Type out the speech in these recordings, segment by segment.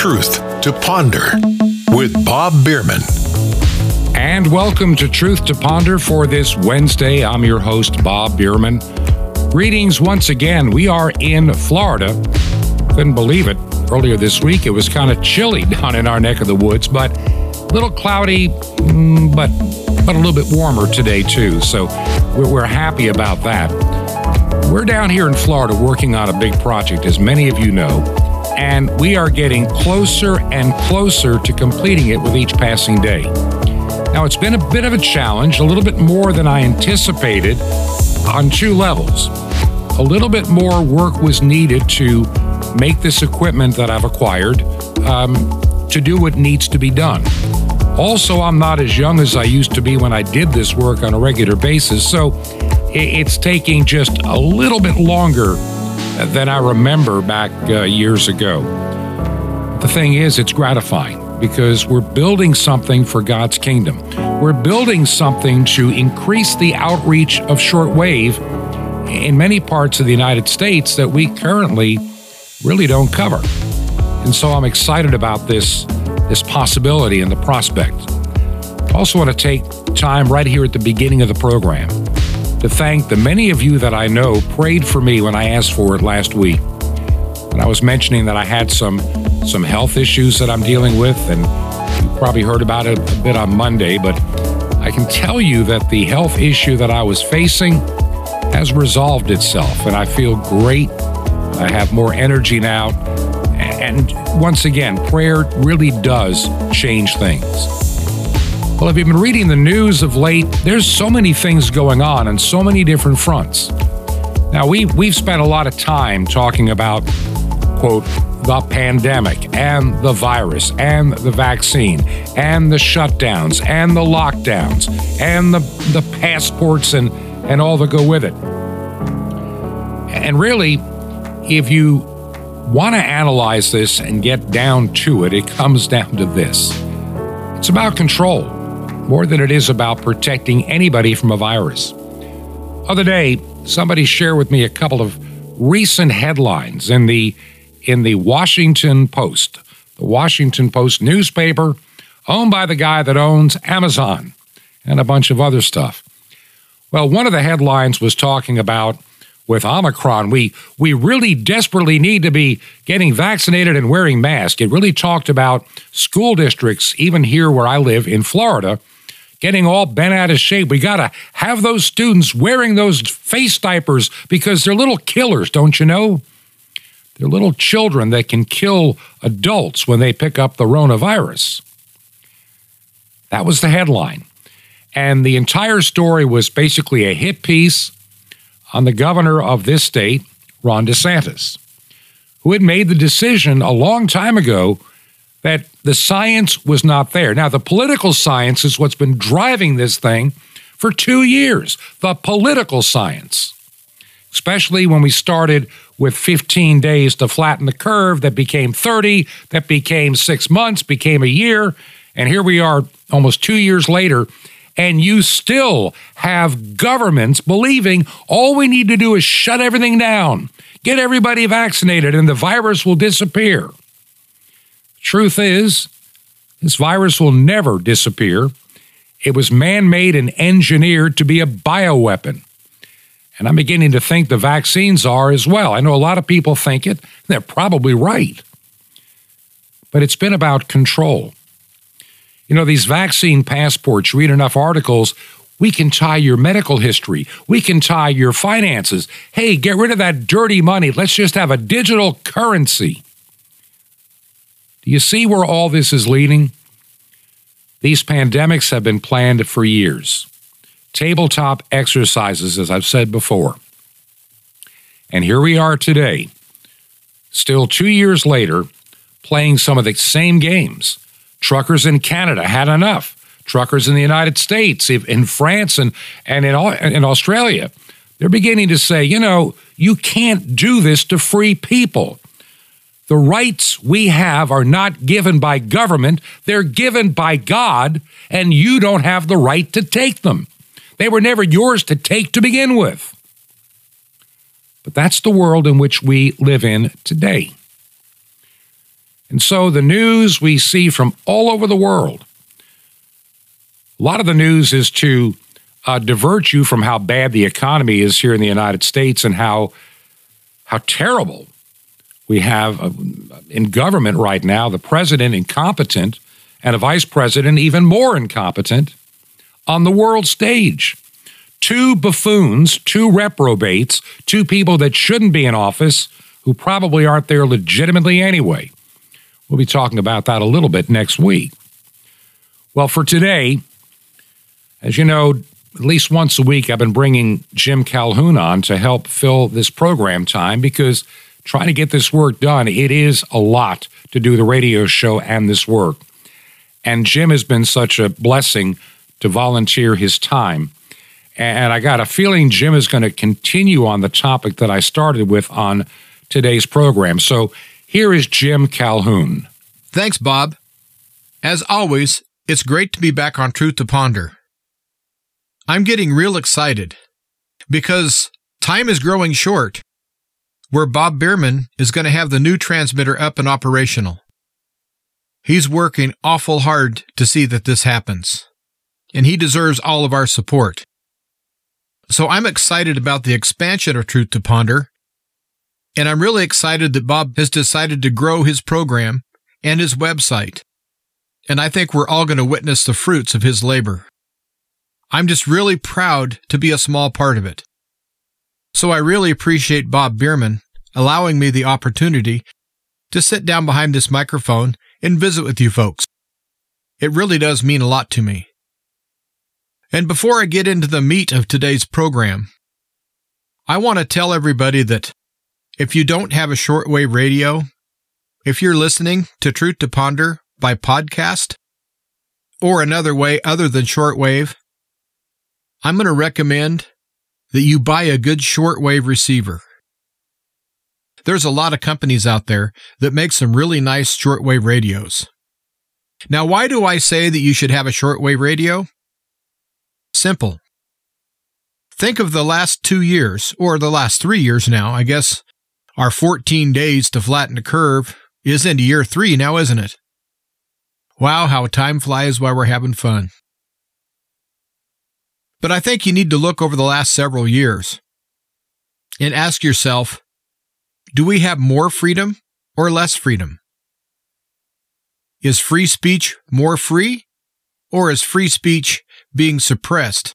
Truth to Ponder with Bob Bierman. And welcome to Truth to Ponder for this Wednesday. I'm your host, Bob Bierman. Greetings once again. We are in Florida. Couldn't believe it. Earlier this week, it was kind of chilly down in our neck of the woods, but a little cloudy, mm, but but a little bit warmer today too. So we're, we're happy about that. We're down here in Florida working on a big project, as many of you know, and we are getting closer and closer to completing it with each passing day. Now, it's been a bit of a challenge, a little bit more than I anticipated on two levels. A little bit more work was needed to make this equipment that I've acquired um, to do what needs to be done. Also, I'm not as young as I used to be when I did this work on a regular basis, so it's taking just a little bit longer than I remember back uh, years ago. The thing is, it's gratifying because we're building something for God's kingdom. We're building something to increase the outreach of shortwave in many parts of the United States that we currently really don't cover. And so I'm excited about this, this possibility and the prospect. Also want to take time right here at the beginning of the program to thank the many of you that I know prayed for me when I asked for it last week. And I was mentioning that I had some some health issues that I'm dealing with, and you probably heard about it a bit on Monday, but I can tell you that the health issue that I was facing has resolved itself, and I feel great. I have more energy now. And once again, prayer really does change things. Well, if you've been reading the news of late, there's so many things going on on so many different fronts. Now, we, we've spent a lot of time talking about, quote, the pandemic and the virus and the vaccine and the shutdowns and the lockdowns and the, the passports and, and all that go with it. And really, if you want to analyze this and get down to it, it comes down to this it's about control more than it is about protecting anybody from a virus. Other day, somebody shared with me a couple of recent headlines in the in the Washington Post, the Washington Post newspaper owned by the guy that owns Amazon and a bunch of other stuff. Well, one of the headlines was talking about with Omicron, we we really desperately need to be getting vaccinated and wearing masks. It really talked about school districts, even here where I live in Florida, getting all bent out of shape. We got to have those students wearing those face diapers because they're little killers, don't you know? They're little children that can kill adults when they pick up the coronavirus. That was the headline. And the entire story was basically a hit piece on the governor of this state, Ron DeSantis, who had made the decision a long time ago that the science was not there. Now, the political science is what's been driving this thing for two years. The political science, especially when we started with 15 days to flatten the curve, that became 30, that became six months, became a year. And here we are almost two years later. And you still have governments believing all we need to do is shut everything down, get everybody vaccinated, and the virus will disappear. Truth is, this virus will never disappear. It was man made and engineered to be a bioweapon. And I'm beginning to think the vaccines are as well. I know a lot of people think it, they're probably right. But it's been about control. You know, these vaccine passports, read enough articles, we can tie your medical history. We can tie your finances. Hey, get rid of that dirty money. Let's just have a digital currency. Do you see where all this is leading? These pandemics have been planned for years. Tabletop exercises, as I've said before. And here we are today, still two years later, playing some of the same games. Truckers in Canada had enough. Truckers in the United States, in France, and, and in, in Australia, they're beginning to say, you know, you can't do this to free people. The rights we have are not given by government, they're given by God, and you don't have the right to take them. They were never yours to take to begin with. But that's the world in which we live in today. And so the news we see from all over the world, a lot of the news is to uh, divert you from how bad the economy is here in the United States and how how terrible we have uh, in government right now. The president incompetent, and a vice president even more incompetent on the world stage. Two buffoons, two reprobates, two people that shouldn't be in office who probably aren't there legitimately anyway. We'll be talking about that a little bit next week. Well, for today, as you know, at least once a week, I've been bringing Jim Calhoun on to help fill this program time because trying to get this work done, it is a lot to do the radio show and this work. And Jim has been such a blessing to volunteer his time. And I got a feeling Jim is going to continue on the topic that I started with on today's program. So here is Jim Calhoun. Thanks, Bob. As always, it's great to be back on Truth to Ponder. I'm getting real excited because time is growing short where Bob Bierman is going to have the new transmitter up and operational. He's working awful hard to see that this happens, and he deserves all of our support. So I'm excited about the expansion of Truth to Ponder, and I'm really excited that Bob has decided to grow his program and his website. And I think we're all going to witness the fruits of his labor. I'm just really proud to be a small part of it. So I really appreciate Bob Bierman allowing me the opportunity to sit down behind this microphone and visit with you folks. It really does mean a lot to me. And before I get into the meat of today's program, I want to tell everybody that if you don't have a shortwave radio, if you're listening to Truth to Ponder by podcast or another way other than shortwave, I'm going to recommend that you buy a good shortwave receiver. There's a lot of companies out there that make some really nice shortwave radios. Now, why do I say that you should have a shortwave radio? Simple. Think of the last two years, or the last three years now. I guess our 14 days to flatten the curve is into year three now, isn't it? Wow, how time flies while we're having fun. But I think you need to look over the last several years and ask yourself do we have more freedom or less freedom? Is free speech more free or is free speech being suppressed?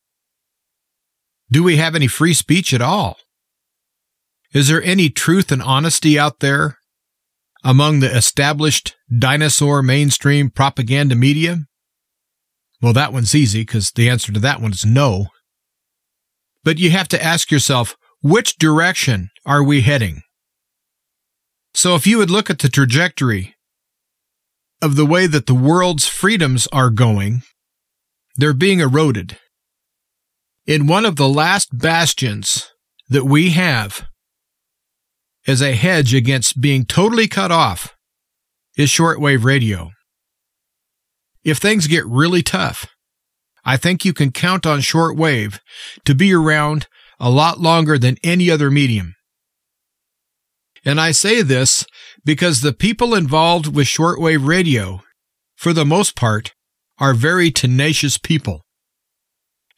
Do we have any free speech at all? Is there any truth and honesty out there among the established dinosaur mainstream propaganda media? Well, that one's easy because the answer to that one is no. But you have to ask yourself, which direction are we heading? So if you would look at the trajectory of the way that the world's freedoms are going, they're being eroded. In one of the last bastions that we have as a hedge against being totally cut off is shortwave radio if things get really tough. I think you can count on shortwave to be around a lot longer than any other medium. And I say this because the people involved with shortwave radio, for the most part, are very tenacious people.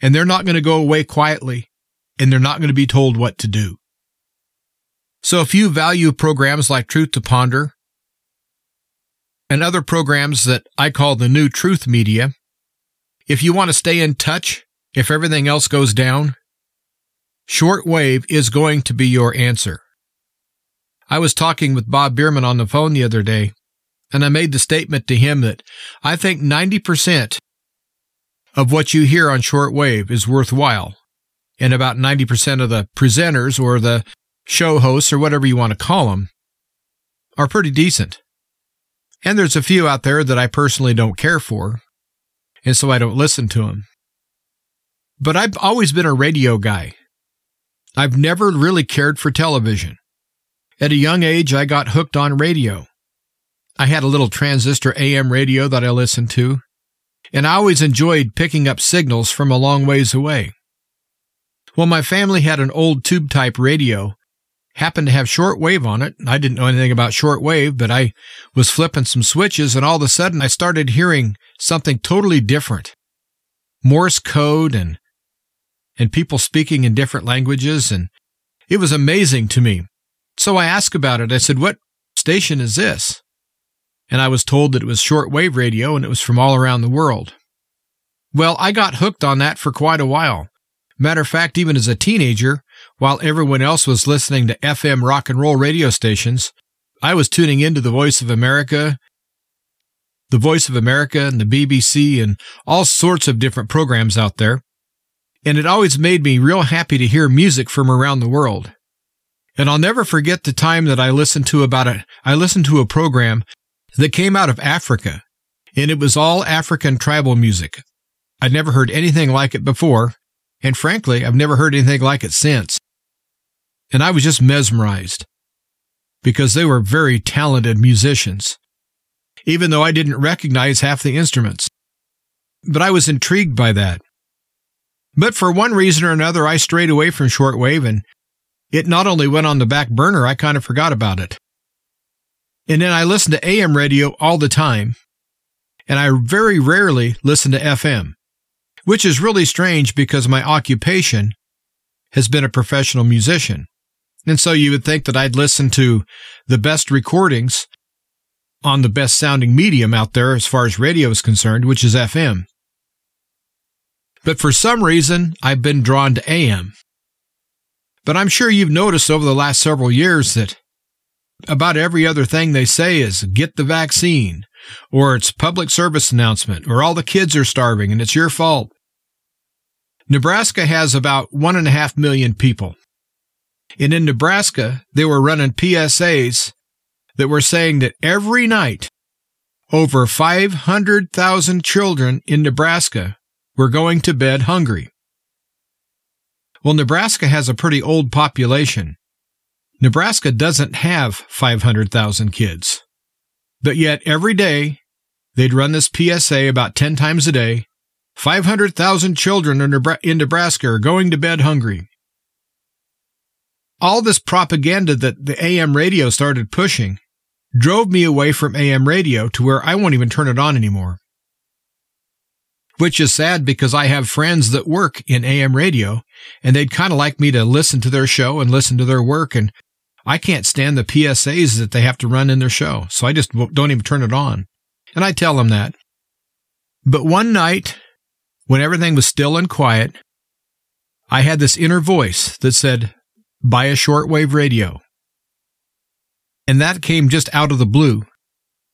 And they're not going to go away quietly, and they're not going to be told what to do. So if you value programs like Truth to Ponder and other programs that I call the new truth media. If you want to stay in touch, if everything else goes down, shortwave is going to be your answer. I was talking with Bob Bierman on the phone the other day, and I made the statement to him that I think 90% of what you hear on shortwave is worthwhile, and about 90% of the presenters or the show hosts or whatever you want to call them are pretty decent. And there's a few out there that I personally don't care for, and so I don't listen to them. But I've always been a radio guy. I've never really cared for television. At a young age, I got hooked on radio. I had a little transistor AM radio that I listened to, and I always enjoyed picking up signals from a long ways away. Well, my family had an old tube type radio, happened to have shortwave on it. I didn't know anything about shortwave, but I was flipping some switches and all of a sudden I started hearing something totally different. Morse code and and people speaking in different languages and it was amazing to me. So I asked about it. I said, "What station is this?" And I was told that it was shortwave radio and it was from all around the world. Well, I got hooked on that for quite a while. Matter of fact, even as a teenager, while everyone else was listening to FM rock and roll radio stations, I was tuning into the Voice of America, the Voice of America and the BBC and all sorts of different programs out there. And it always made me real happy to hear music from around the world. And I'll never forget the time that I listened to about it. I listened to a program that came out of Africa and it was all African tribal music. I'd never heard anything like it before. And frankly, I've never heard anything like it since. And I was just mesmerized because they were very talented musicians, even though I didn't recognize half the instruments. But I was intrigued by that. But for one reason or another, I strayed away from shortwave and it not only went on the back burner, I kind of forgot about it. And then I listened to AM radio all the time, and I very rarely listened to FM which is really strange because my occupation has been a professional musician. And so you would think that I'd listen to the best recordings on the best sounding medium out there as far as radio is concerned, which is FM. But for some reason, I've been drawn to AM. But I'm sure you've noticed over the last several years that about every other thing they say is get the vaccine, or it's public service announcement, or all the kids are starving and it's your fault. Nebraska has about one and a half million people. And in Nebraska, they were running PSAs that were saying that every night, over 500,000 children in Nebraska were going to bed hungry. Well, Nebraska has a pretty old population. Nebraska doesn't have 500,000 kids. But yet every day, they'd run this PSA about 10 times a day 500,000 children in Nebraska are going to bed hungry. All this propaganda that the AM radio started pushing drove me away from AM radio to where I won't even turn it on anymore. Which is sad because I have friends that work in AM radio and they'd kind of like me to listen to their show and listen to their work. And I can't stand the PSAs that they have to run in their show. So I just don't even turn it on. And I tell them that. But one night when everything was still and quiet, I had this inner voice that said, buy a shortwave radio. And that came just out of the blue.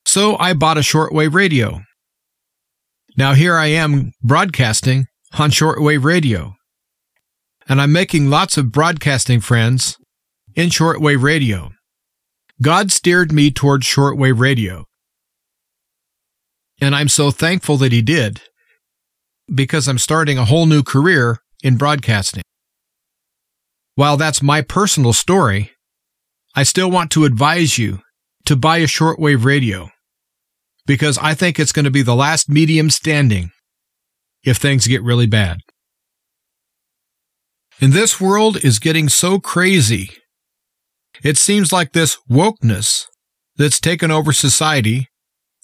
So I bought a shortwave radio. Now here I am broadcasting on shortwave radio. And I'm making lots of broadcasting friends in shortwave radio. God steered me towards shortwave radio. And I'm so thankful that He did because I'm starting a whole new career in broadcasting. While that's my personal story, I still want to advise you to buy a shortwave radio because I think it's going to be the last medium standing if things get really bad. And this world is getting so crazy. It seems like this wokeness that's taken over society,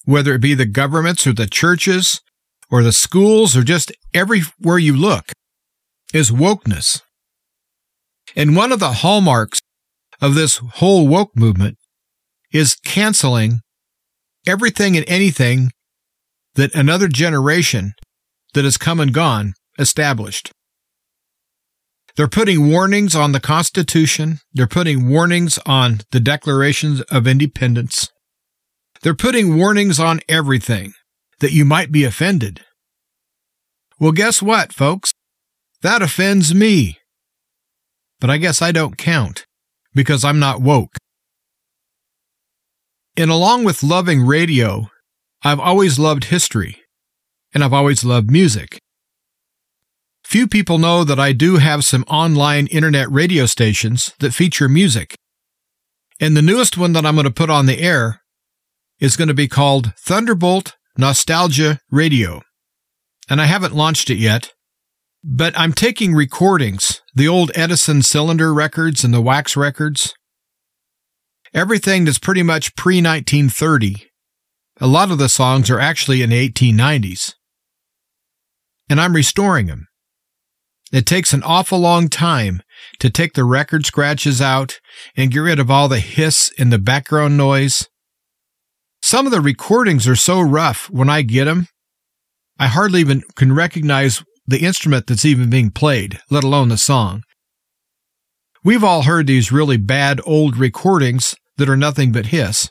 whether it be the governments or the churches or the schools or just everywhere you look is wokeness. And one of the hallmarks of this whole woke movement is canceling everything and anything that another generation that has come and gone established. They're putting warnings on the Constitution. They're putting warnings on the Declarations of Independence. They're putting warnings on everything that you might be offended. Well, guess what, folks? That offends me. But I guess I don't count because I'm not woke. And along with loving radio, I've always loved history and I've always loved music. Few people know that I do have some online internet radio stations that feature music. And the newest one that I'm going to put on the air is going to be called Thunderbolt Nostalgia Radio. And I haven't launched it yet, but I'm taking recordings, the old Edison cylinder records and the wax records, everything that's pretty much pre 1930. A lot of the songs are actually in the 1890s. And I'm restoring them. It takes an awful long time to take the record scratches out and get rid of all the hiss and the background noise. Some of the recordings are so rough when I get them, I hardly even can recognize the instrument that's even being played, let alone the song. We've all heard these really bad old recordings that are nothing but hiss.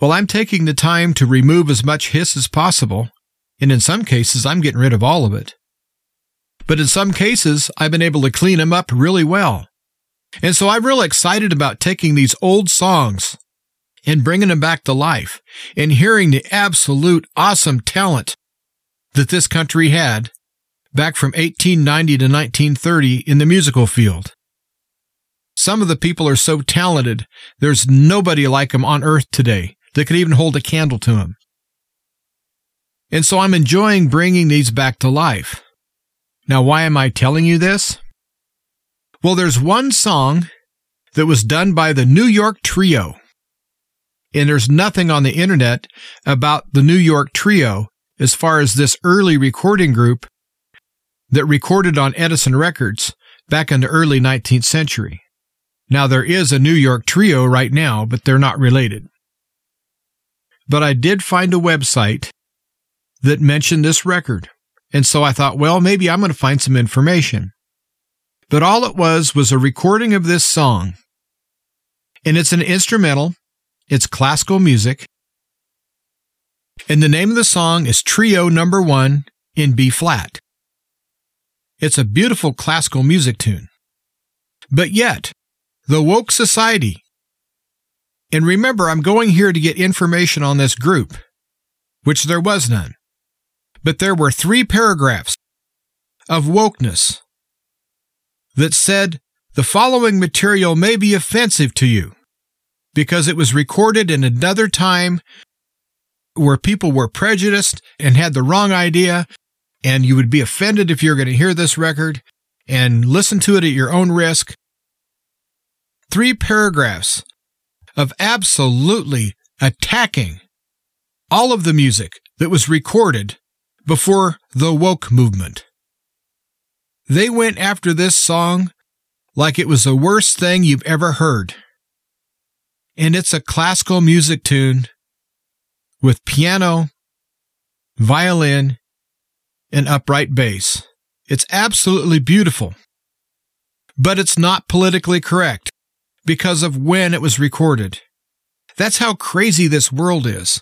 Well, I'm taking the time to remove as much hiss as possible, and in some cases, I'm getting rid of all of it. But in some cases, I've been able to clean them up really well. And so I'm really excited about taking these old songs and bringing them back to life and hearing the absolute awesome talent that this country had back from 1890 to 1930 in the musical field. Some of the people are so talented, there's nobody like them on earth today that could even hold a candle to them. And so I'm enjoying bringing these back to life. Now, why am I telling you this? Well, there's one song that was done by the New York Trio. And there's nothing on the internet about the New York Trio as far as this early recording group that recorded on Edison Records back in the early 19th century. Now, there is a New York trio right now, but they're not related. But I did find a website that mentioned this record. And so I thought, well, maybe I'm going to find some information. But all it was was a recording of this song. And it's an instrumental, it's classical music. And the name of the song is Trio Number One in B flat. It's a beautiful classical music tune. But yet, the woke society, and remember, I'm going here to get information on this group, which there was none, but there were three paragraphs of wokeness that said the following material may be offensive to you because it was recorded in another time where people were prejudiced and had the wrong idea and you would be offended if you're going to hear this record and listen to it at your own risk. Three paragraphs of absolutely attacking all of the music that was recorded before the woke movement. They went after this song like it was the worst thing you've ever heard. And it's a classical music tune with piano, violin, and upright bass. It's absolutely beautiful. But it's not politically correct because of when it was recorded. That's how crazy this world is.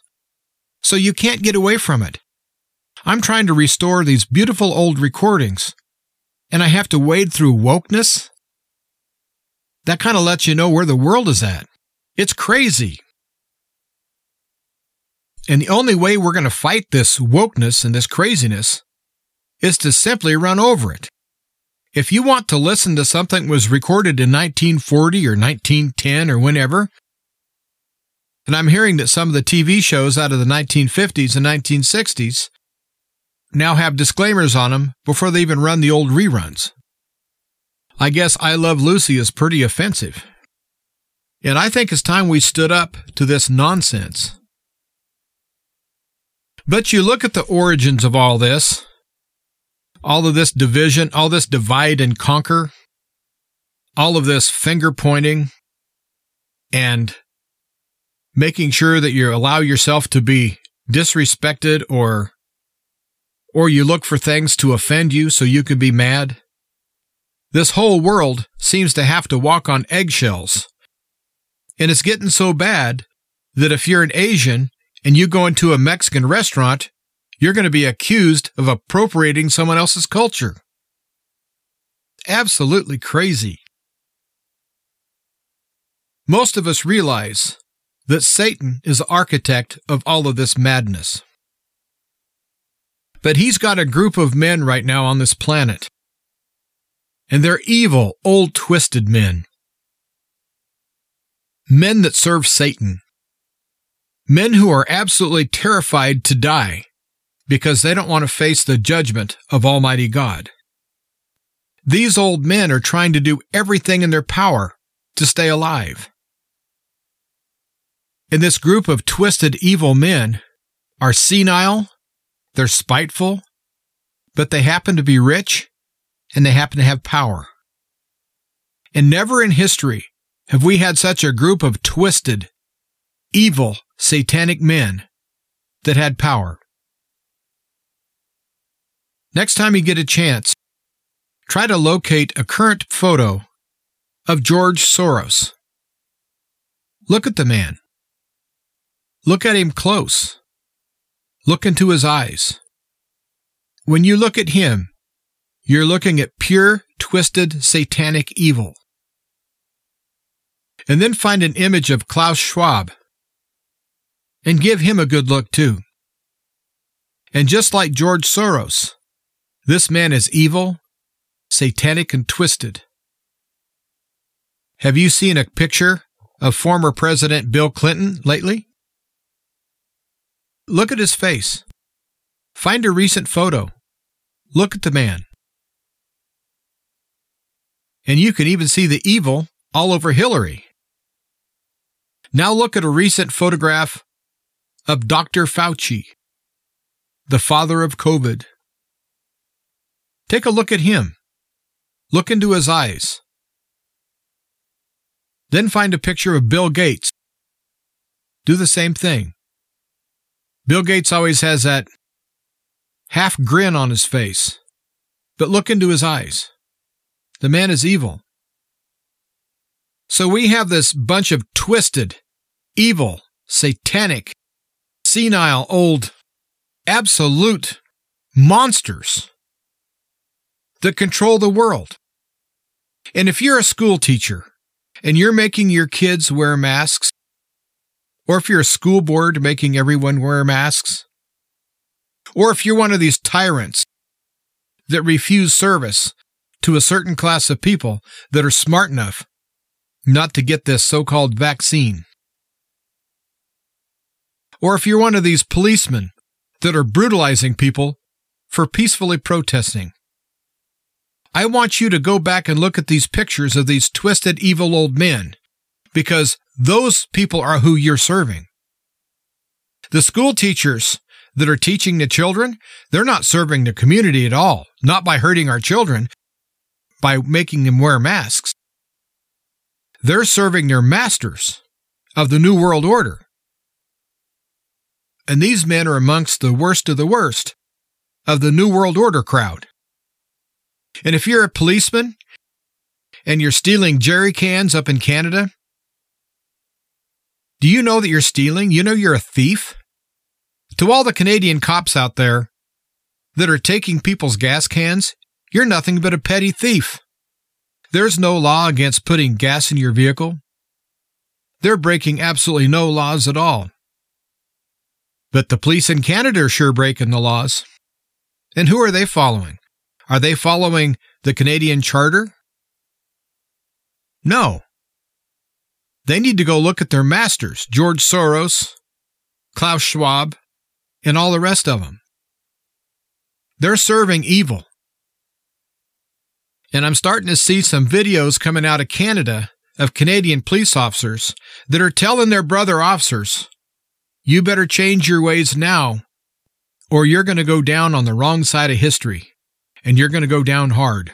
So you can't get away from it. I'm trying to restore these beautiful old recordings, and I have to wade through wokeness? That kind of lets you know where the world is at. It's crazy. And the only way we're going to fight this wokeness and this craziness is to simply run over it. If you want to listen to something that was recorded in 1940 or 1910 or whenever, and I'm hearing that some of the TV shows out of the 1950s and 1960s now have disclaimers on them before they even run the old reruns. I guess I Love Lucy is pretty offensive. And I think it's time we stood up to this nonsense. But you look at the origins of all this, all of this division, all this divide and conquer, all of this finger pointing and making sure that you allow yourself to be disrespected or or you look for things to offend you so you can be mad. This whole world seems to have to walk on eggshells. And it's getting so bad that if you're an Asian and you go into a Mexican restaurant, you're going to be accused of appropriating someone else's culture. Absolutely crazy. Most of us realize that Satan is the architect of all of this madness. But he's got a group of men right now on this planet. And they're evil, old, twisted men. Men that serve Satan. Men who are absolutely terrified to die because they don't want to face the judgment of Almighty God. These old men are trying to do everything in their power to stay alive. And this group of twisted, evil men are senile, they're spiteful, but they happen to be rich and they happen to have power. And never in history have we had such a group of twisted, evil, satanic men that had power. Next time you get a chance, try to locate a current photo of George Soros. Look at the man. Look at him close. Look into his eyes. When you look at him, you're looking at pure, twisted, satanic evil. And then find an image of Klaus Schwab and give him a good look too. And just like George Soros, this man is evil, satanic, and twisted. Have you seen a picture of former President Bill Clinton lately? Look at his face. Find a recent photo. Look at the man. And you can even see the evil all over Hillary. Now look at a recent photograph of Dr. Fauci, the father of COVID. Take a look at him. Look into his eyes. Then find a picture of Bill Gates. Do the same thing. Bill Gates always has that half grin on his face, but look into his eyes. The man is evil. So we have this bunch of twisted, evil, satanic, senile, old, absolute monsters that control the world. And if you're a school teacher and you're making your kids wear masks, or if you're a school board making everyone wear masks, or if you're one of these tyrants that refuse service to a certain class of people that are smart enough not to get this so called vaccine, or if you're one of these policemen that are brutalizing people for peacefully protesting, I want you to go back and look at these pictures of these twisted, evil old men, because those people are who you're serving. The school teachers that are teaching the children, they're not serving the community at all, not by hurting our children, by making them wear masks. They're serving their masters of the New World Order. And these men are amongst the worst of the worst of the New World Order crowd. And if you're a policeman and you're stealing jerry cans up in Canada, do you know that you're stealing? You know you're a thief? To all the Canadian cops out there that are taking people's gas cans, you're nothing but a petty thief. There's no law against putting gas in your vehicle. They're breaking absolutely no laws at all. But the police in Canada are sure breaking the laws. And who are they following? Are they following the Canadian Charter? No. They need to go look at their masters, George Soros, Klaus Schwab, and all the rest of them. They're serving evil. And I'm starting to see some videos coming out of Canada of Canadian police officers that are telling their brother officers, you better change your ways now, or you're going to go down on the wrong side of history and you're going to go down hard.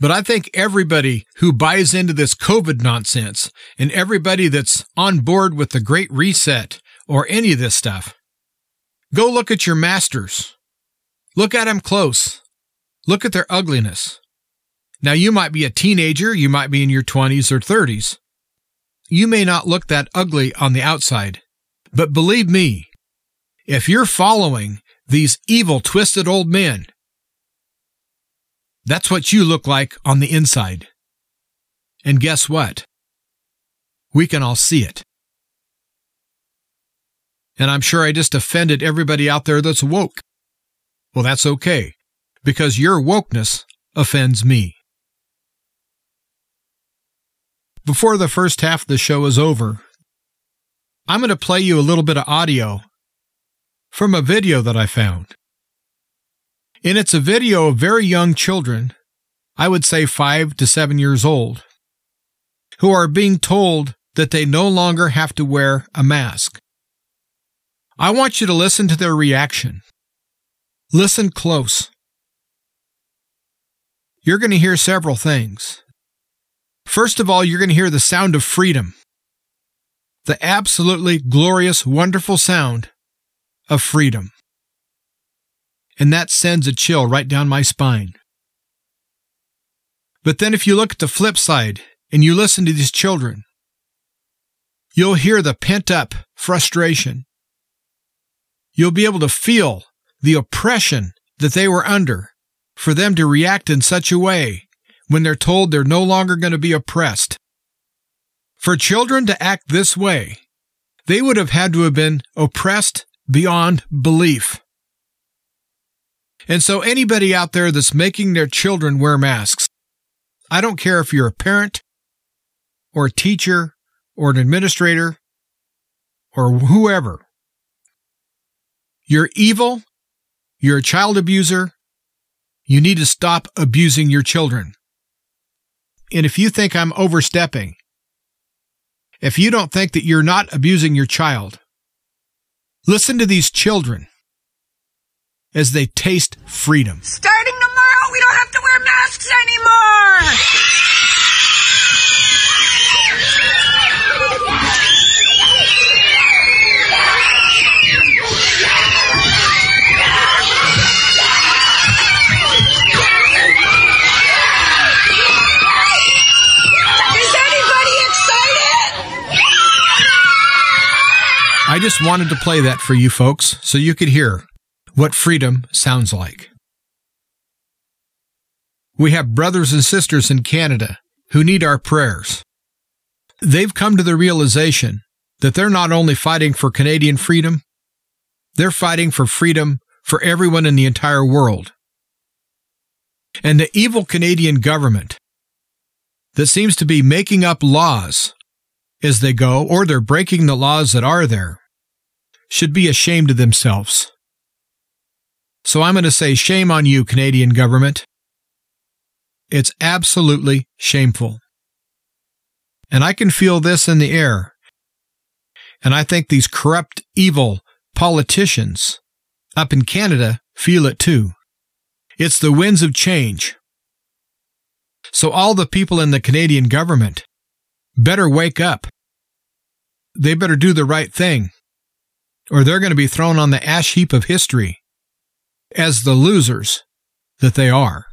But I think everybody who buys into this COVID nonsense and everybody that's on board with the Great Reset or any of this stuff, go look at your masters. Look at them close. Look at their ugliness. Now, you might be a teenager, you might be in your 20s or 30s. You may not look that ugly on the outside, but believe me, if you're following these evil, twisted old men. That's what you look like on the inside. And guess what? We can all see it. And I'm sure I just offended everybody out there that's woke. Well, that's okay, because your wokeness offends me. Before the first half of the show is over, I'm going to play you a little bit of audio from a video that I found. And it's a video of very young children, I would say five to seven years old, who are being told that they no longer have to wear a mask. I want you to listen to their reaction. Listen close. You're going to hear several things. First of all, you're going to hear the sound of freedom. The absolutely glorious, wonderful sound of freedom. And that sends a chill right down my spine. But then if you look at the flip side and you listen to these children, you'll hear the pent up frustration. You'll be able to feel the oppression that they were under for them to react in such a way when they're told they're no longer going to be oppressed. For children to act this way, they would have had to have been oppressed beyond belief. And so, anybody out there that's making their children wear masks, I don't care if you're a parent or a teacher or an administrator or whoever, you're evil, you're a child abuser, you need to stop abusing your children. And if you think I'm overstepping, if you don't think that you're not abusing your child, listen to these children as they taste freedom. Starting tomorrow, we don't have to wear masks anymore! I just wanted to play that for you folks so you could hear what freedom sounds like. We have brothers and sisters in Canada who need our prayers. They've come to the realization that they're not only fighting for Canadian freedom, they're fighting for freedom for everyone in the entire world. And the evil Canadian government that seems to be making up laws as they go, or they're breaking the laws that are there, should be ashamed of themselves. So I'm going to say shame on you, Canadian government. It's absolutely shameful. And I can feel this in the air. And I think these corrupt, evil politicians up in Canada feel it too. It's the winds of change. So all the people in the Canadian government better wake up. They better do the right thing, or they're going to be thrown on the ash heap of history as the losers that they are.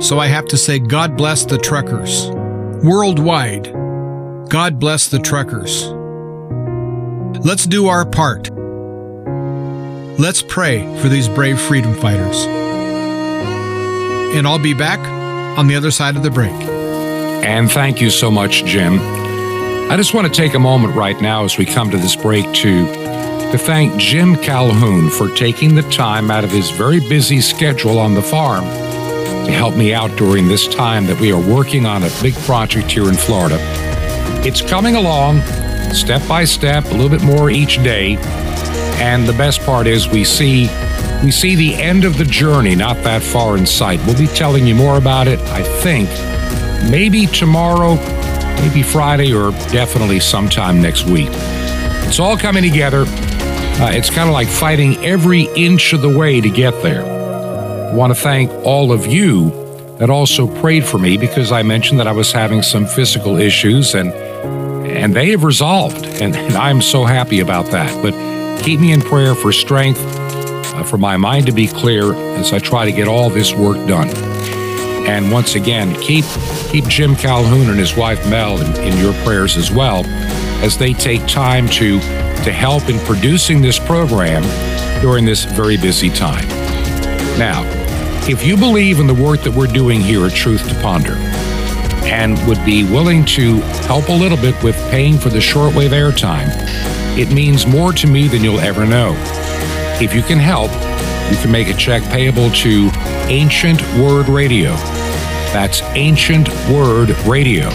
So I have to say, God bless the truckers. Worldwide, God bless the truckers. Let's do our part. Let's pray for these brave freedom fighters. And I'll be back on the other side of the break. And thank you so much, Jim. I just want to take a moment right now as we come to this break to to thank Jim Calhoun for taking the time out of his very busy schedule on the farm to help me out during this time that we are working on a big project here in Florida. It's coming along step by step, a little bit more each day, and the best part is we see we see the end of the journey not that far in sight. We'll be telling you more about it, I think, maybe tomorrow, maybe Friday, or definitely sometime next week. It's all coming together. Uh, it's kind of like fighting every inch of the way to get there. I want to thank all of you that also prayed for me because I mentioned that I was having some physical issues and and they have resolved and, and I'm so happy about that. But keep me in prayer for strength, uh, for my mind to be clear as I try to get all this work done. And once again, keep keep Jim Calhoun and his wife Mel in, in your prayers as well as they take time to to help in producing this program during this very busy time. Now, if you believe in the work that we're doing here at Truth to Ponder and would be willing to help a little bit with paying for the shortwave airtime, it means more to me than you'll ever know. If you can help, you can make a check payable to Ancient Word Radio. That's Ancient Word Radio.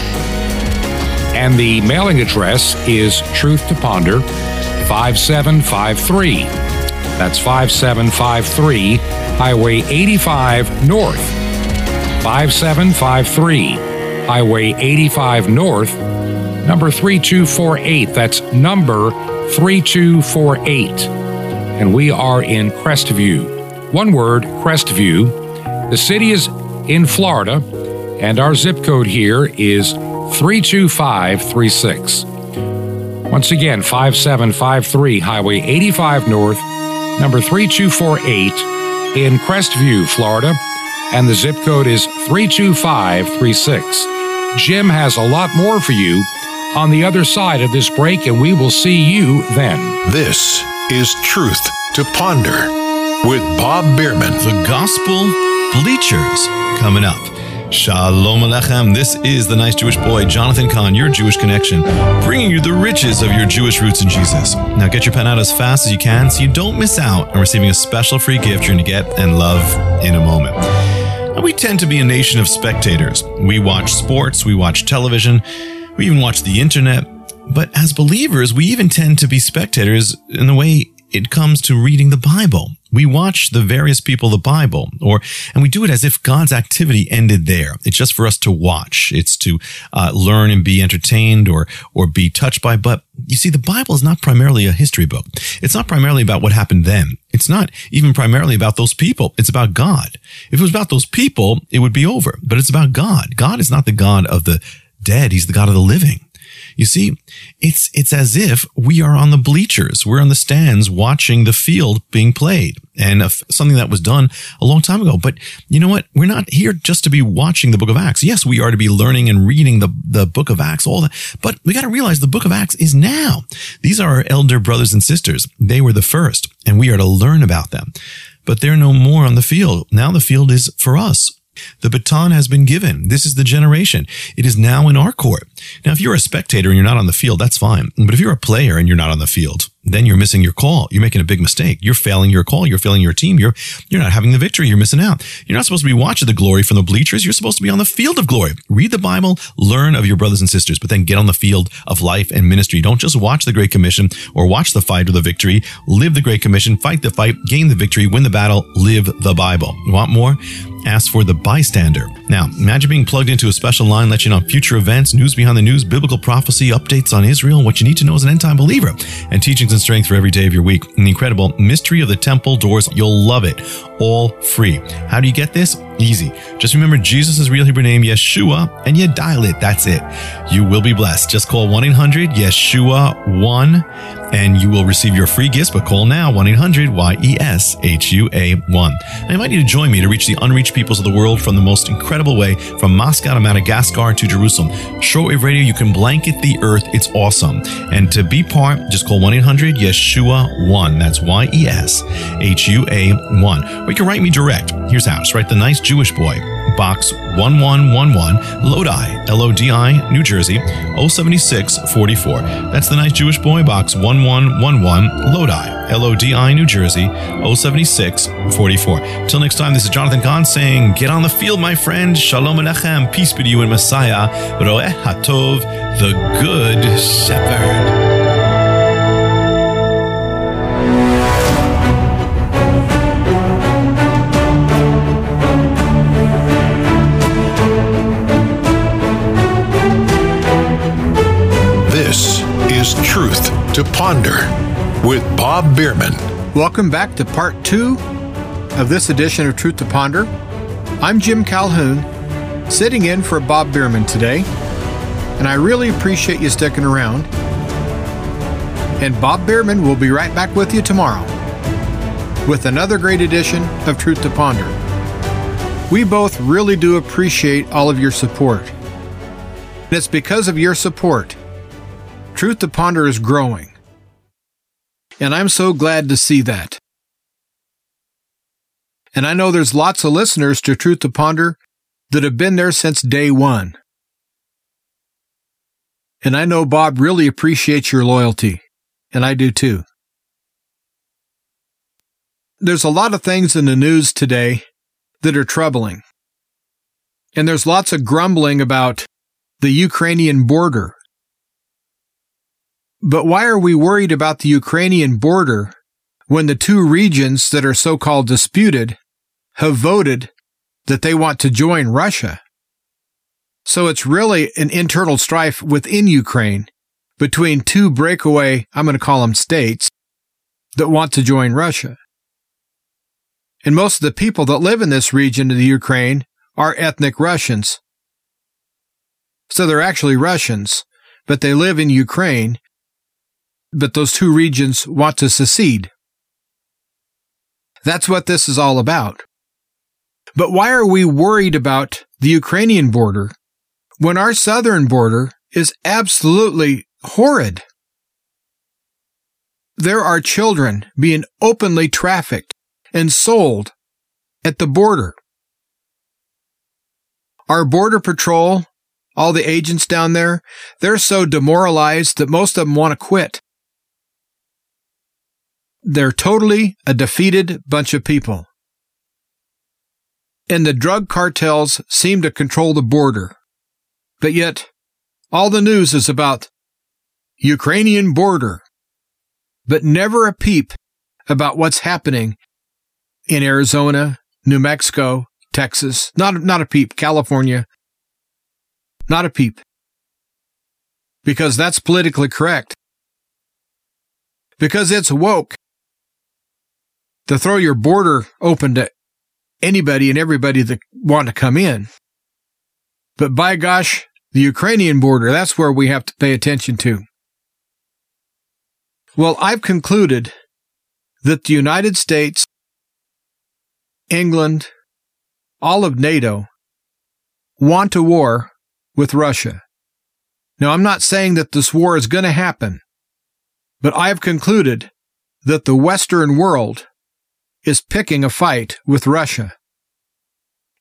And the mailing address is Truth to Ponder, 5753. That's 5753 Highway 85 North. 5753 Highway 85 North, number 3248. That's number 3248. And we are in Crestview. One word, Crestview. The city is in Florida, and our zip code here is 32536. Once again, 5753 Highway 85 North, number 3248 in Crestview, Florida, and the zip code is 32536. Jim has a lot more for you on the other side of this break, and we will see you then. This is Truth to Ponder with Bob Bierman. The Gospel Bleachers coming up. Shalom Alechem. This is the nice Jewish boy, Jonathan Cahn, your Jewish connection, bringing you the riches of your Jewish roots in Jesus. Now get your pen out as fast as you can so you don't miss out on receiving a special free gift you're going to get and love in a moment. We tend to be a nation of spectators. We watch sports, we watch television, we even watch the internet. But as believers, we even tend to be spectators in the way it comes to reading the Bible. We watch the various people of the Bible, or and we do it as if God's activity ended there. It's just for us to watch. It's to uh, learn and be entertained, or or be touched by. But you see, the Bible is not primarily a history book. It's not primarily about what happened then. It's not even primarily about those people. It's about God. If it was about those people, it would be over. But it's about God. God is not the God of the dead. He's the God of the living. You see, it's, it's as if we are on the bleachers. We're on the stands watching the field being played and something that was done a long time ago. But you know what? We're not here just to be watching the book of Acts. Yes, we are to be learning and reading the, the book of Acts, all that. But we got to realize the book of Acts is now. These are our elder brothers and sisters. They were the first and we are to learn about them. But they're no more on the field. Now the field is for us. The baton has been given. This is the generation. It is now in our court. Now, if you're a spectator and you're not on the field, that's fine. But if you're a player and you're not on the field, then you're missing your call. You're making a big mistake. You're failing your call. You're failing your team. You're, you're not having the victory. You're missing out. You're not supposed to be watching the glory from the bleachers. You're supposed to be on the field of glory. Read the Bible, learn of your brothers and sisters, but then get on the field of life and ministry. Don't just watch the Great Commission or watch the fight or the victory. Live the Great Commission, fight the fight, gain the victory, win the battle, live the Bible. You want more? Ask for the bystander. Now, imagine being plugged into a special line, let you know future events, news behind the news, biblical prophecy, updates on Israel, what you need to know as an end time believer, and teachings and strength for every day of your week. And the incredible Mystery of the Temple Doors. You'll love it. All free. How do you get this? Easy. Just remember Jesus' real Hebrew name, Yeshua, and you dial it. That's it. You will be blessed. Just call 1 800 Yeshua 1 and you will receive your free gifts. But call now 1 800 Y E S H U A 1. I invite you to join me to reach the unreached peoples of the world from the most incredible way from Moscow to Madagascar to Jerusalem. Shortwave radio, you can blanket the earth. It's awesome. And to be part, just call 1 800 Yeshua 1. That's Y E S H U A 1. Or you can write me direct. Here's how. Just write the nice Jewish boy, box 1111, Lodi, L O D I, New Jersey, 07644. That's the nice Jewish boy, box 1111, Lodi, L O D I, New Jersey, 07644. Till next time, this is Jonathan Cahn saying, Get on the field, my friend. Shalom Alechem. Peace be to you in Messiah. Roeh Hatov, the Good Shepherd. To Ponder with Bob Bierman. Welcome back to part two of this edition of Truth to Ponder. I'm Jim Calhoun, sitting in for Bob Bierman today, and I really appreciate you sticking around. And Bob Bierman will be right back with you tomorrow with another great edition of Truth to Ponder. We both really do appreciate all of your support. And it's because of your support Truth to Ponder is growing. And I'm so glad to see that. And I know there's lots of listeners to Truth to Ponder that have been there since day one. And I know Bob really appreciates your loyalty, and I do too. There's a lot of things in the news today that are troubling. And there's lots of grumbling about the Ukrainian border but why are we worried about the Ukrainian border when the two regions that are so called disputed have voted that they want to join Russia? So it's really an internal strife within Ukraine between two breakaway, I'm going to call them states, that want to join Russia. And most of the people that live in this region of the Ukraine are ethnic Russians. So they're actually Russians, but they live in Ukraine. But those two regions want to secede. That's what this is all about. But why are we worried about the Ukrainian border when our southern border is absolutely horrid? There are children being openly trafficked and sold at the border. Our border patrol, all the agents down there, they're so demoralized that most of them want to quit. They're totally a defeated bunch of people. And the drug cartels seem to control the border. But yet, all the news is about Ukrainian border, but never a peep about what's happening in Arizona, New Mexico, Texas, not, not a peep, California, not a peep. Because that's politically correct. Because it's woke to throw your border open to anybody and everybody that want to come in. But by gosh, the Ukrainian border, that's where we have to pay attention to. Well, I've concluded that the United States, England, all of NATO want a war with Russia. Now, I'm not saying that this war is going to happen, but I've concluded that the Western world is picking a fight with Russia.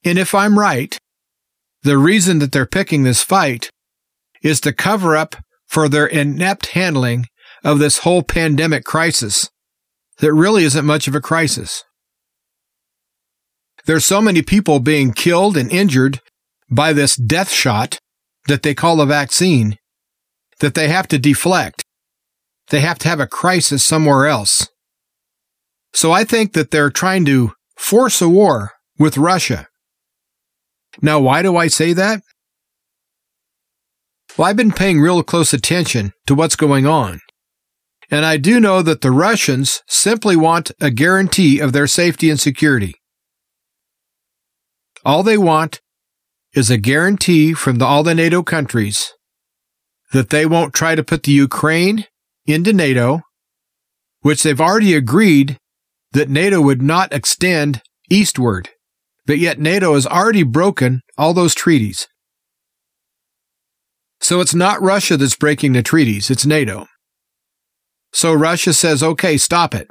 And if I'm right, the reason that they're picking this fight is to cover up for their inept handling of this whole pandemic crisis that really isn't much of a crisis. There's so many people being killed and injured by this death shot that they call a vaccine that they have to deflect. They have to have a crisis somewhere else. So I think that they're trying to force a war with Russia. Now, why do I say that? Well, I've been paying real close attention to what's going on. And I do know that the Russians simply want a guarantee of their safety and security. All they want is a guarantee from the, all the NATO countries that they won't try to put the Ukraine into NATO, which they've already agreed that NATO would not extend eastward. But yet NATO has already broken all those treaties. So it's not Russia that's breaking the treaties, it's NATO. So Russia says, okay, stop it.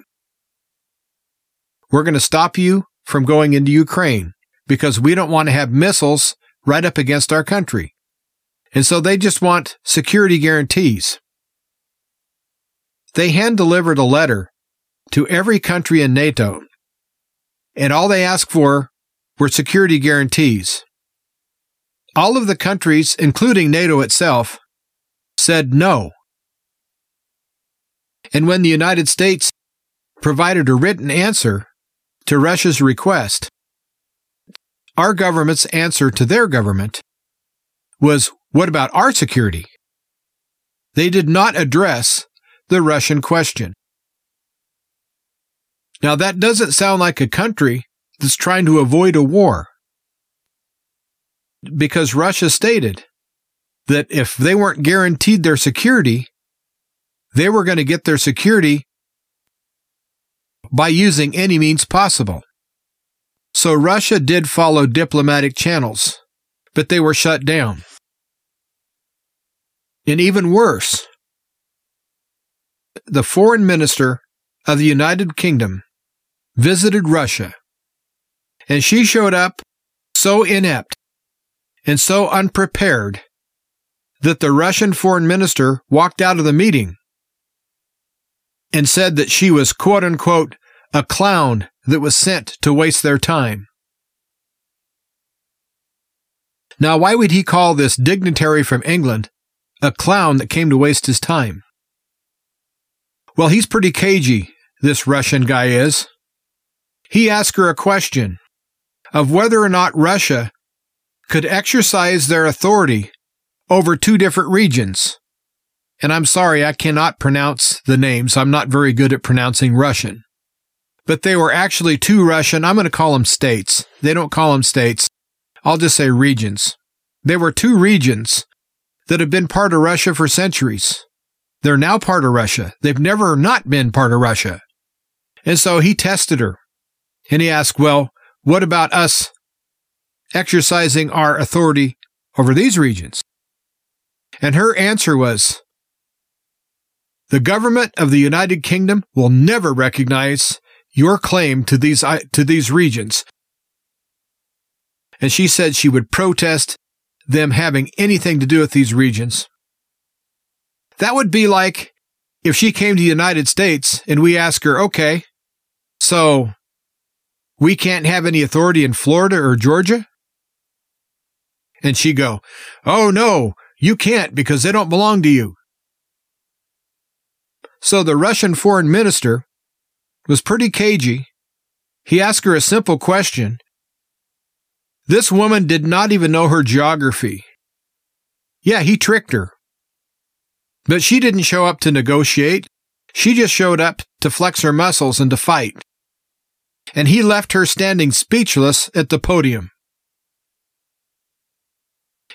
We're going to stop you from going into Ukraine because we don't want to have missiles right up against our country. And so they just want security guarantees. They hand delivered a letter to every country in NATO, and all they asked for were security guarantees. All of the countries, including NATO itself, said no. And when the United States provided a written answer to Russia's request, our government's answer to their government was, What about our security? They did not address the Russian question. Now, that doesn't sound like a country that's trying to avoid a war. Because Russia stated that if they weren't guaranteed their security, they were going to get their security by using any means possible. So Russia did follow diplomatic channels, but they were shut down. And even worse, the foreign minister of the United Kingdom visited Russia, and she showed up so inept and so unprepared that the Russian foreign minister walked out of the meeting and said that she was quote unquote a clown that was sent to waste their time. Now, why would he call this dignitary from England a clown that came to waste his time? Well, he's pretty cagey, this Russian guy is. He asked her a question of whether or not Russia could exercise their authority over two different regions. And I'm sorry, I cannot pronounce the names. I'm not very good at pronouncing Russian. But they were actually two Russian, I'm going to call them states. They don't call them states. I'll just say regions. They were two regions that have been part of Russia for centuries. They're now part of Russia. They've never not been part of Russia. And so he tested her and he asked, Well, what about us exercising our authority over these regions? And her answer was, The government of the United Kingdom will never recognize your claim to these, uh, to these regions. And she said she would protest them having anything to do with these regions. That would be like if she came to the United States and we ask her, okay, so we can't have any authority in Florida or Georgia? And she go, oh no, you can't because they don't belong to you. So the Russian foreign minister was pretty cagey. He asked her a simple question. This woman did not even know her geography. Yeah, he tricked her. But she didn't show up to negotiate. She just showed up to flex her muscles and to fight. And he left her standing speechless at the podium.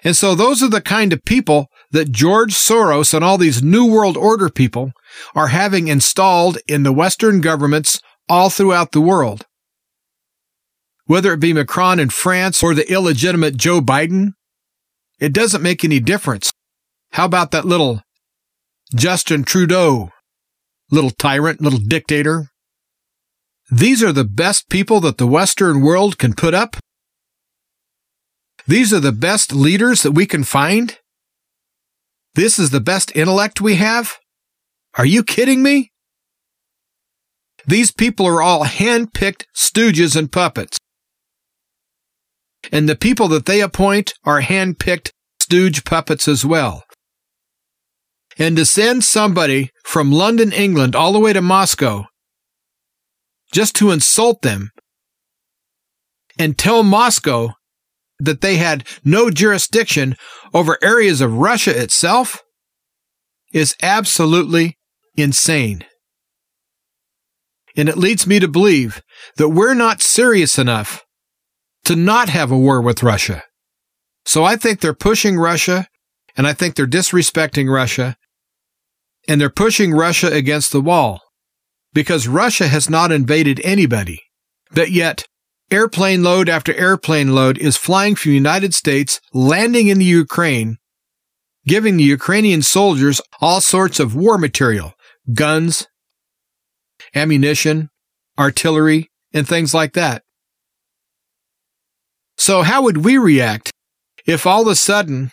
And so those are the kind of people that George Soros and all these New World Order people are having installed in the Western governments all throughout the world. Whether it be Macron in France or the illegitimate Joe Biden, it doesn't make any difference. How about that little Justin Trudeau, little tyrant, little dictator. These are the best people that the Western world can put up. These are the best leaders that we can find. This is the best intellect we have. Are you kidding me? These people are all hand-picked stooges and puppets. And the people that they appoint are hand-picked stooge puppets as well and to send somebody from London, England, all the way to Moscow just to insult them and tell Moscow that they had no jurisdiction over areas of Russia itself is absolutely insane. And it leads me to believe that we're not serious enough to not have a war with Russia. So I think they're pushing Russia and I think they're disrespecting Russia and they're pushing Russia against the wall because Russia has not invaded anybody. But yet, airplane load after airplane load is flying from the United States, landing in the Ukraine, giving the Ukrainian soldiers all sorts of war material, guns, ammunition, artillery, and things like that. So how would we react if all of a sudden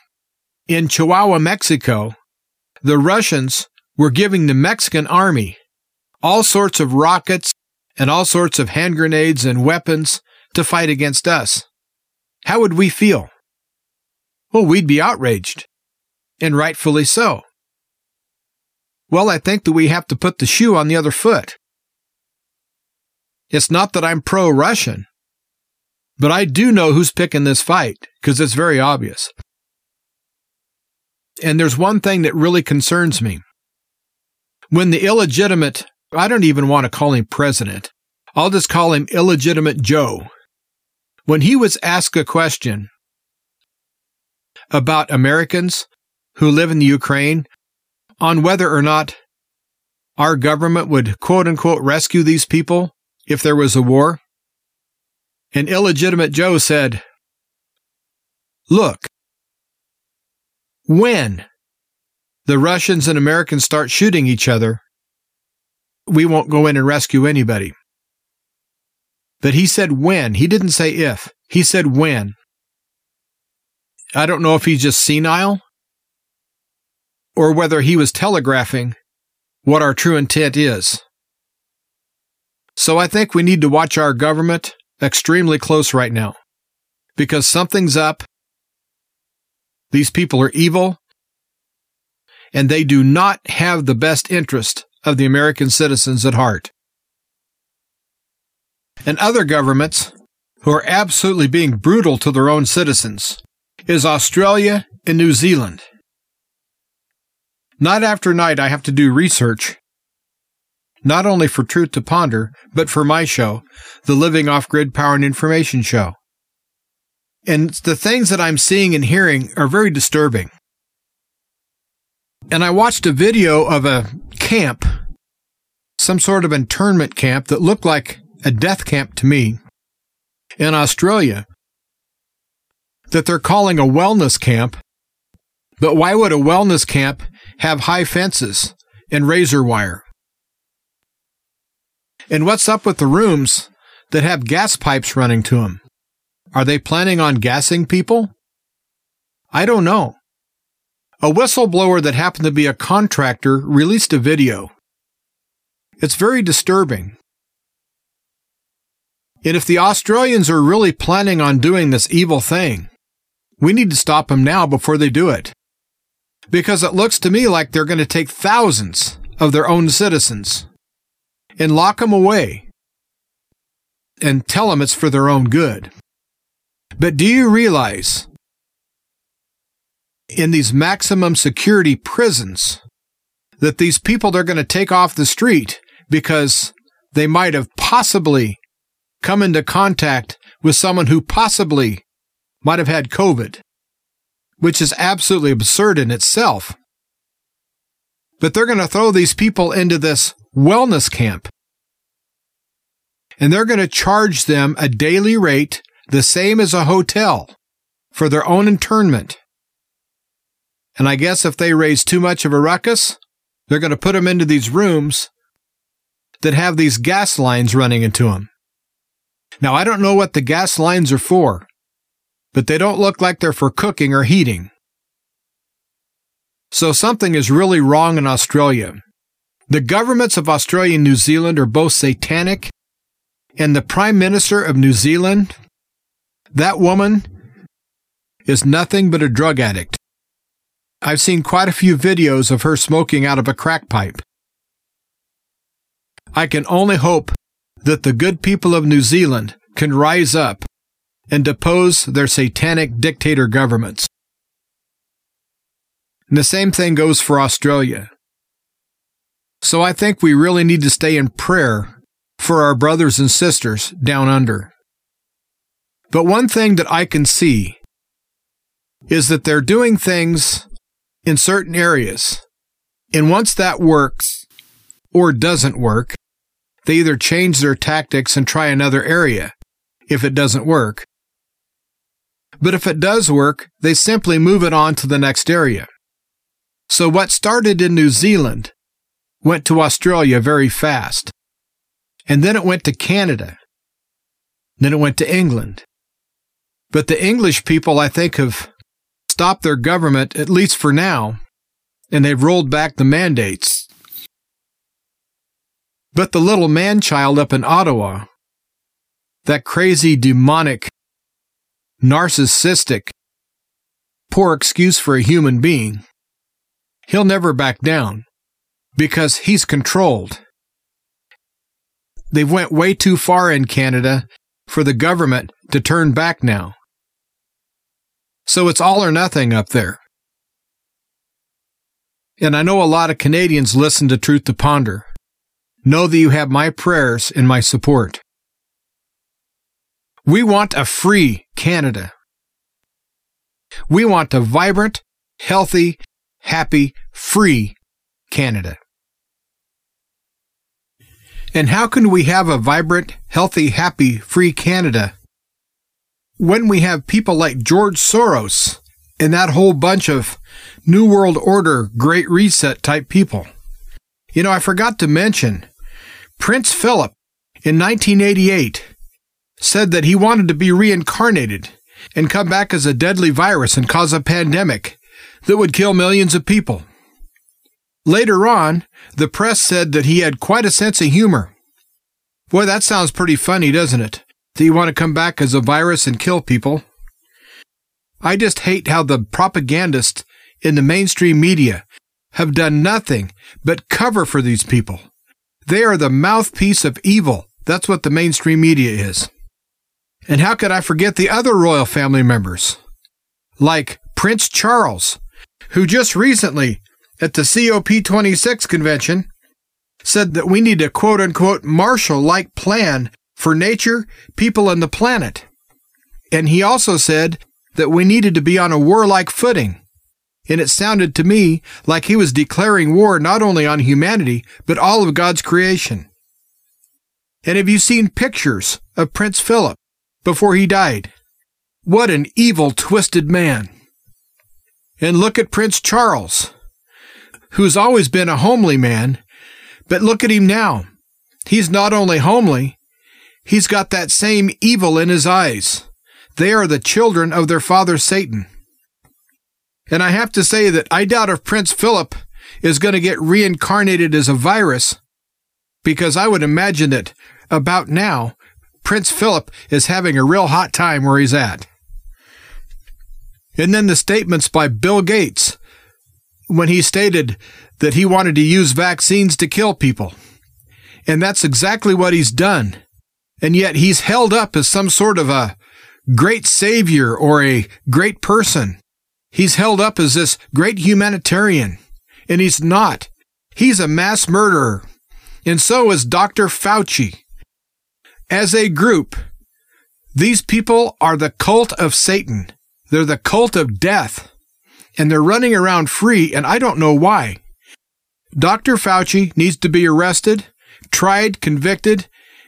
in Chihuahua, Mexico, the Russians were giving the Mexican army all sorts of rockets and all sorts of hand grenades and weapons to fight against us. How would we feel? Well, we'd be outraged, and rightfully so. Well, I think that we have to put the shoe on the other foot. It's not that I'm pro Russian, but I do know who's picking this fight because it's very obvious. And there's one thing that really concerns me. When the illegitimate, I don't even want to call him president, I'll just call him illegitimate Joe. When he was asked a question about Americans who live in the Ukraine on whether or not our government would quote unquote rescue these people if there was a war, and illegitimate Joe said, Look, when the Russians and Americans start shooting each other, we won't go in and rescue anybody. But he said when. He didn't say if. He said when. I don't know if he's just senile or whether he was telegraphing what our true intent is. So I think we need to watch our government extremely close right now because something's up. These people are evil and they do not have the best interest of the American citizens at heart. And other governments who are absolutely being brutal to their own citizens is Australia and New Zealand. Night after night, I have to do research, not only for Truth to Ponder, but for my show, the Living Off Grid Power and Information Show. And the things that I'm seeing and hearing are very disturbing. And I watched a video of a camp, some sort of internment camp that looked like a death camp to me in Australia that they're calling a wellness camp. But why would a wellness camp have high fences and razor wire? And what's up with the rooms that have gas pipes running to them? Are they planning on gassing people? I don't know. A whistleblower that happened to be a contractor released a video. It's very disturbing. And if the Australians are really planning on doing this evil thing, we need to stop them now before they do it. Because it looks to me like they're going to take thousands of their own citizens and lock them away and tell them it's for their own good. But do you realize in these maximum security prisons that these people they're going to take off the street because they might have possibly come into contact with someone who possibly might have had COVID, which is absolutely absurd in itself. But they're going to throw these people into this wellness camp. And they're going to charge them a daily rate the same as a hotel for their own internment. And I guess if they raise too much of a ruckus, they're going to put them into these rooms that have these gas lines running into them. Now, I don't know what the gas lines are for, but they don't look like they're for cooking or heating. So something is really wrong in Australia. The governments of Australia and New Zealand are both satanic, and the Prime Minister of New Zealand, that woman, is nothing but a drug addict. I've seen quite a few videos of her smoking out of a crack pipe. I can only hope that the good people of New Zealand can rise up and depose their satanic dictator governments. And the same thing goes for Australia. So I think we really need to stay in prayer for our brothers and sisters down under. But one thing that I can see is that they're doing things in certain areas. And once that works or doesn't work, they either change their tactics and try another area if it doesn't work. But if it does work, they simply move it on to the next area. So what started in New Zealand went to Australia very fast. And then it went to Canada. Then it went to England. But the English people, I think, have stopped their government, at least for now, and they've rolled back the mandates. But the little man child up in Ottawa, that crazy, demonic, narcissistic, poor excuse for a human being, he'll never back down because he's controlled. They've went way too far in Canada for the government to turn back now. So it's all or nothing up there. And I know a lot of Canadians listen to Truth to Ponder. Know that you have my prayers and my support. We want a free Canada. We want a vibrant, healthy, happy, free Canada. And how can we have a vibrant, healthy, happy, free Canada when we have people like George Soros and that whole bunch of New World Order, Great Reset type people. You know, I forgot to mention Prince Philip in 1988 said that he wanted to be reincarnated and come back as a deadly virus and cause a pandemic that would kill millions of people. Later on, the press said that he had quite a sense of humor. Boy, that sounds pretty funny, doesn't it? Do you want to come back as a virus and kill people? I just hate how the propagandists in the mainstream media have done nothing but cover for these people. They are the mouthpiece of evil. That's what the mainstream media is. And how could I forget the other royal family members? like Prince Charles, who just recently at the COP26 convention said that we need a quote unquote Marshall like plan for nature, people, and the planet. And he also said that we needed to be on a warlike footing. And it sounded to me like he was declaring war not only on humanity, but all of God's creation. And have you seen pictures of Prince Philip before he died? What an evil, twisted man. And look at Prince Charles, who's always been a homely man, but look at him now. He's not only homely, he's got that same evil in his eyes. They are the children of their father Satan. And I have to say that I doubt if Prince Philip is going to get reincarnated as a virus, because I would imagine that about now, Prince Philip is having a real hot time where he's at. And then the statements by Bill Gates when he stated that he wanted to use vaccines to kill people. And that's exactly what he's done. And yet he's held up as some sort of a great savior or a great person. He's held up as this great humanitarian. And he's not. He's a mass murderer. And so is Dr. Fauci. As a group, these people are the cult of Satan. They're the cult of death. And they're running around free, and I don't know why. Dr. Fauci needs to be arrested, tried, convicted,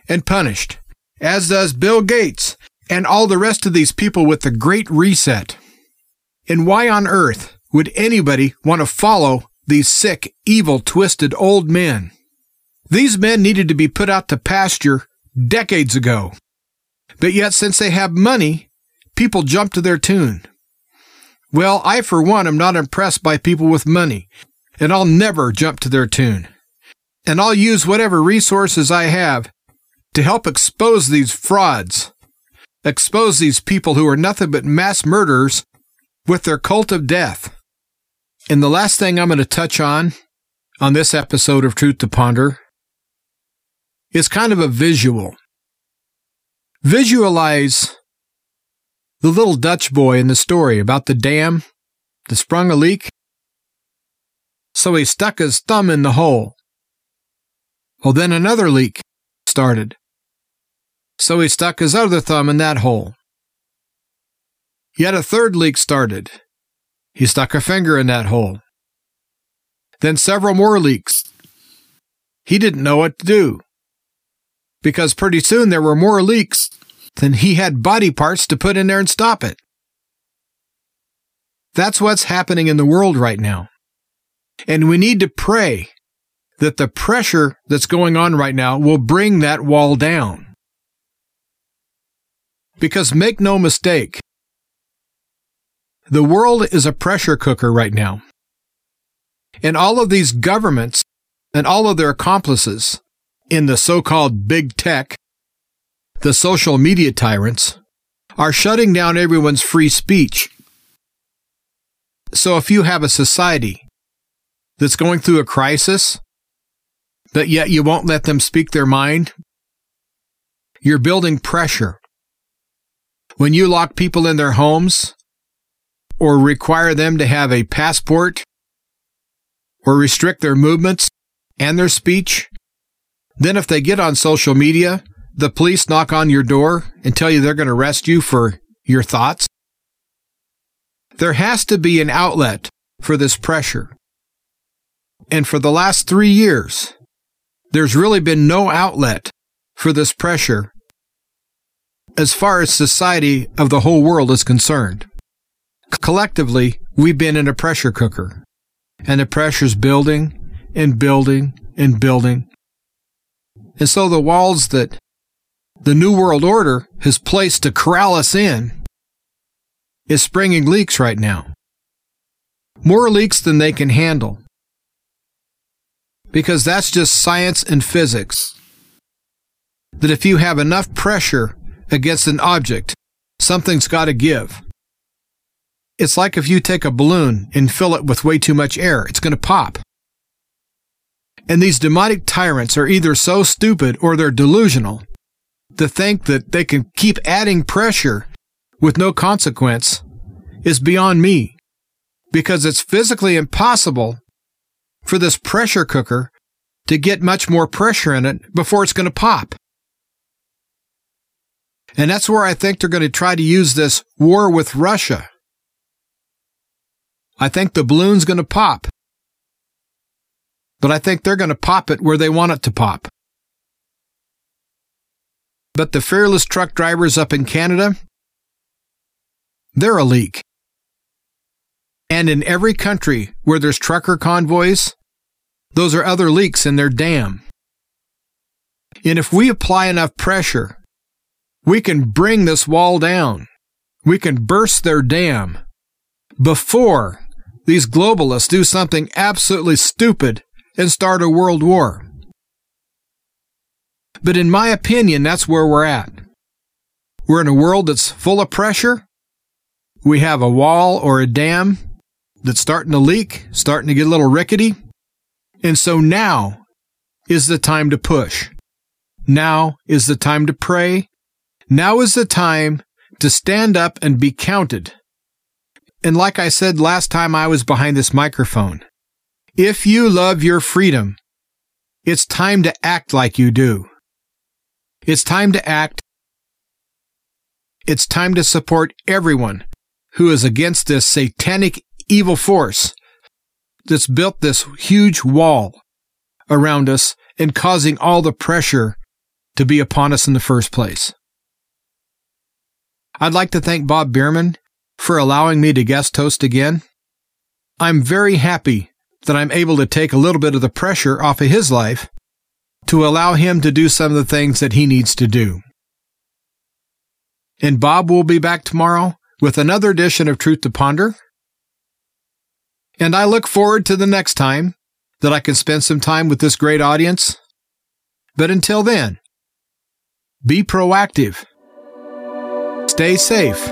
and punished, as does Bill Gates and all the rest of these people with the Great Reset. And why on earth would anybody want to follow these sick, evil, twisted old men? These men needed to be put out to pasture decades ago. But yet, since they have money, people jump to their tune. Well, I, for one, am not impressed by people with money, and I'll never jump to their tune. And I'll use whatever resources I have to help expose these frauds, expose these people who are nothing but mass murderers with their cult of death. And the last thing I'm going to touch on on this episode of Truth to Ponder is kind of a visual. Visualize the little Dutch boy in the story about the dam that sprung a leak. So he stuck his thumb in the hole. Well, then another leak started. So he stuck his other thumb in that hole. Yet a third leak started. He stuck a finger in that hole. Then several more leaks. He didn't know what to do because pretty soon there were more leaks than he had body parts to put in there and stop it. That's what's happening in the world right now. And we need to pray that the pressure that's going on right now will bring that wall down. Because make no mistake, the world is a pressure cooker right now. And all of these governments and all of their accomplices in the so called big tech, the social media tyrants, are shutting down everyone's free speech. So if you have a society that's going through a crisis, but yet you won't let them speak their mind, you're building pressure. When you lock people in their homes, or require them to have a passport, or restrict their movements and their speech, then, if they get on social media, the police knock on your door and tell you they're going to arrest you for your thoughts. There has to be an outlet for this pressure. And for the last three years, there's really been no outlet for this pressure as far as society of the whole world is concerned. Collectively, we've been in a pressure cooker, and the pressure's building and building and building and so the walls that the New World Order has placed to corral us in is springing leaks right now. More leaks than they can handle. Because that's just science and physics. That if you have enough pressure against an object, something's got to give. It's like if you take a balloon and fill it with way too much air, it's going to pop. And these demonic tyrants are either so stupid or they're delusional to think that they can keep adding pressure with no consequence is beyond me because it's physically impossible for this pressure cooker to get much more pressure in it before it's going to pop. And that's where I think they're going to try to use this war with Russia. I think the balloon's going to pop. But I think they're going to pop it where they want it to pop. But the fearless truck drivers up in Canada, they're a leak. And in every country where there's trucker convoys, those are other leaks in their dam. And if we apply enough pressure, we can bring this wall down. We can burst their dam before these globalists do something absolutely stupid and start a world war. But in my opinion, that's where we're at. We're in a world that's full of pressure. We have a wall or a dam that's starting to leak, starting to get a little rickety. And so now is the time to push. Now is the time to pray. Now is the time to stand up and be counted. And like I said last time I was behind this microphone, if you love your freedom, it's time to act like you do. It's time to act. It's time to support everyone who is against this satanic evil force that's built this huge wall around us and causing all the pressure to be upon us in the first place. I'd like to thank Bob Bierman for allowing me to guest host again. I'm very happy that I'm able to take a little bit of the pressure off of his life to allow him to do some of the things that he needs to do. And Bob will be back tomorrow with another edition of Truth to Ponder. And I look forward to the next time that I can spend some time with this great audience. But until then, be proactive, stay safe,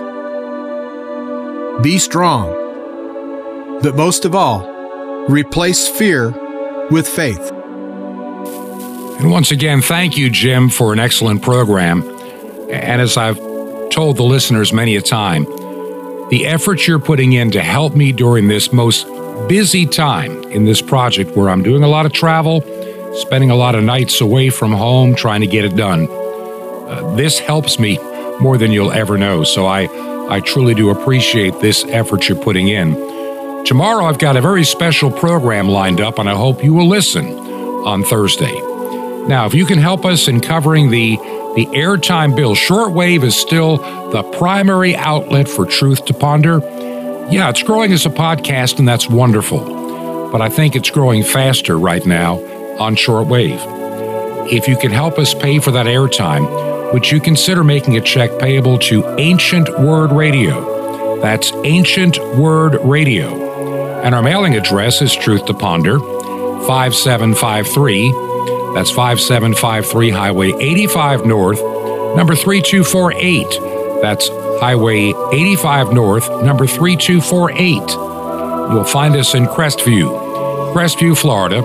be strong, but most of all, replace fear with faith. And once again, thank you, Jim, for an excellent program. And as I've told the listeners many a time, the effort you're putting in to help me during this most busy time in this project where I'm doing a lot of travel, spending a lot of nights away from home trying to get it done. Uh, this helps me more than you'll ever know. So I, I truly do appreciate this effort you're putting in. Tomorrow, I've got a very special program lined up, and I hope you will listen on Thursday. Now, if you can help us in covering the the airtime bill, shortwave is still the primary outlet for Truth to Ponder. Yeah, it's growing as a podcast, and that's wonderful. But I think it's growing faster right now on shortwave. If you can help us pay for that airtime, would you consider making a check payable to Ancient Word Radio? That's Ancient Word Radio. And our mailing address is Truth to Ponder, 5753. That's 5753 Highway 85 North, number 3248. That's Highway 85 North, number 3248. You'll find us in Crestview, Crestview, Florida,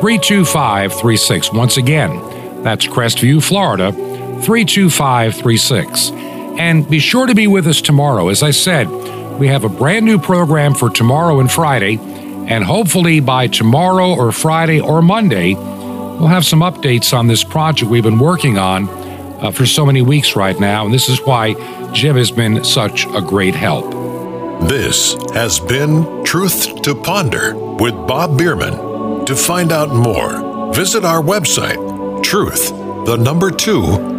32536. Once again, that's Crestview, Florida, 32536. And be sure to be with us tomorrow. As I said, we have a brand new program for tomorrow and Friday, and hopefully by tomorrow or Friday or Monday, we'll have some updates on this project we've been working on uh, for so many weeks right now, and this is why Jim has been such a great help. This has been Truth to Ponder with Bob Bierman. To find out more, visit our website, truth, the number two,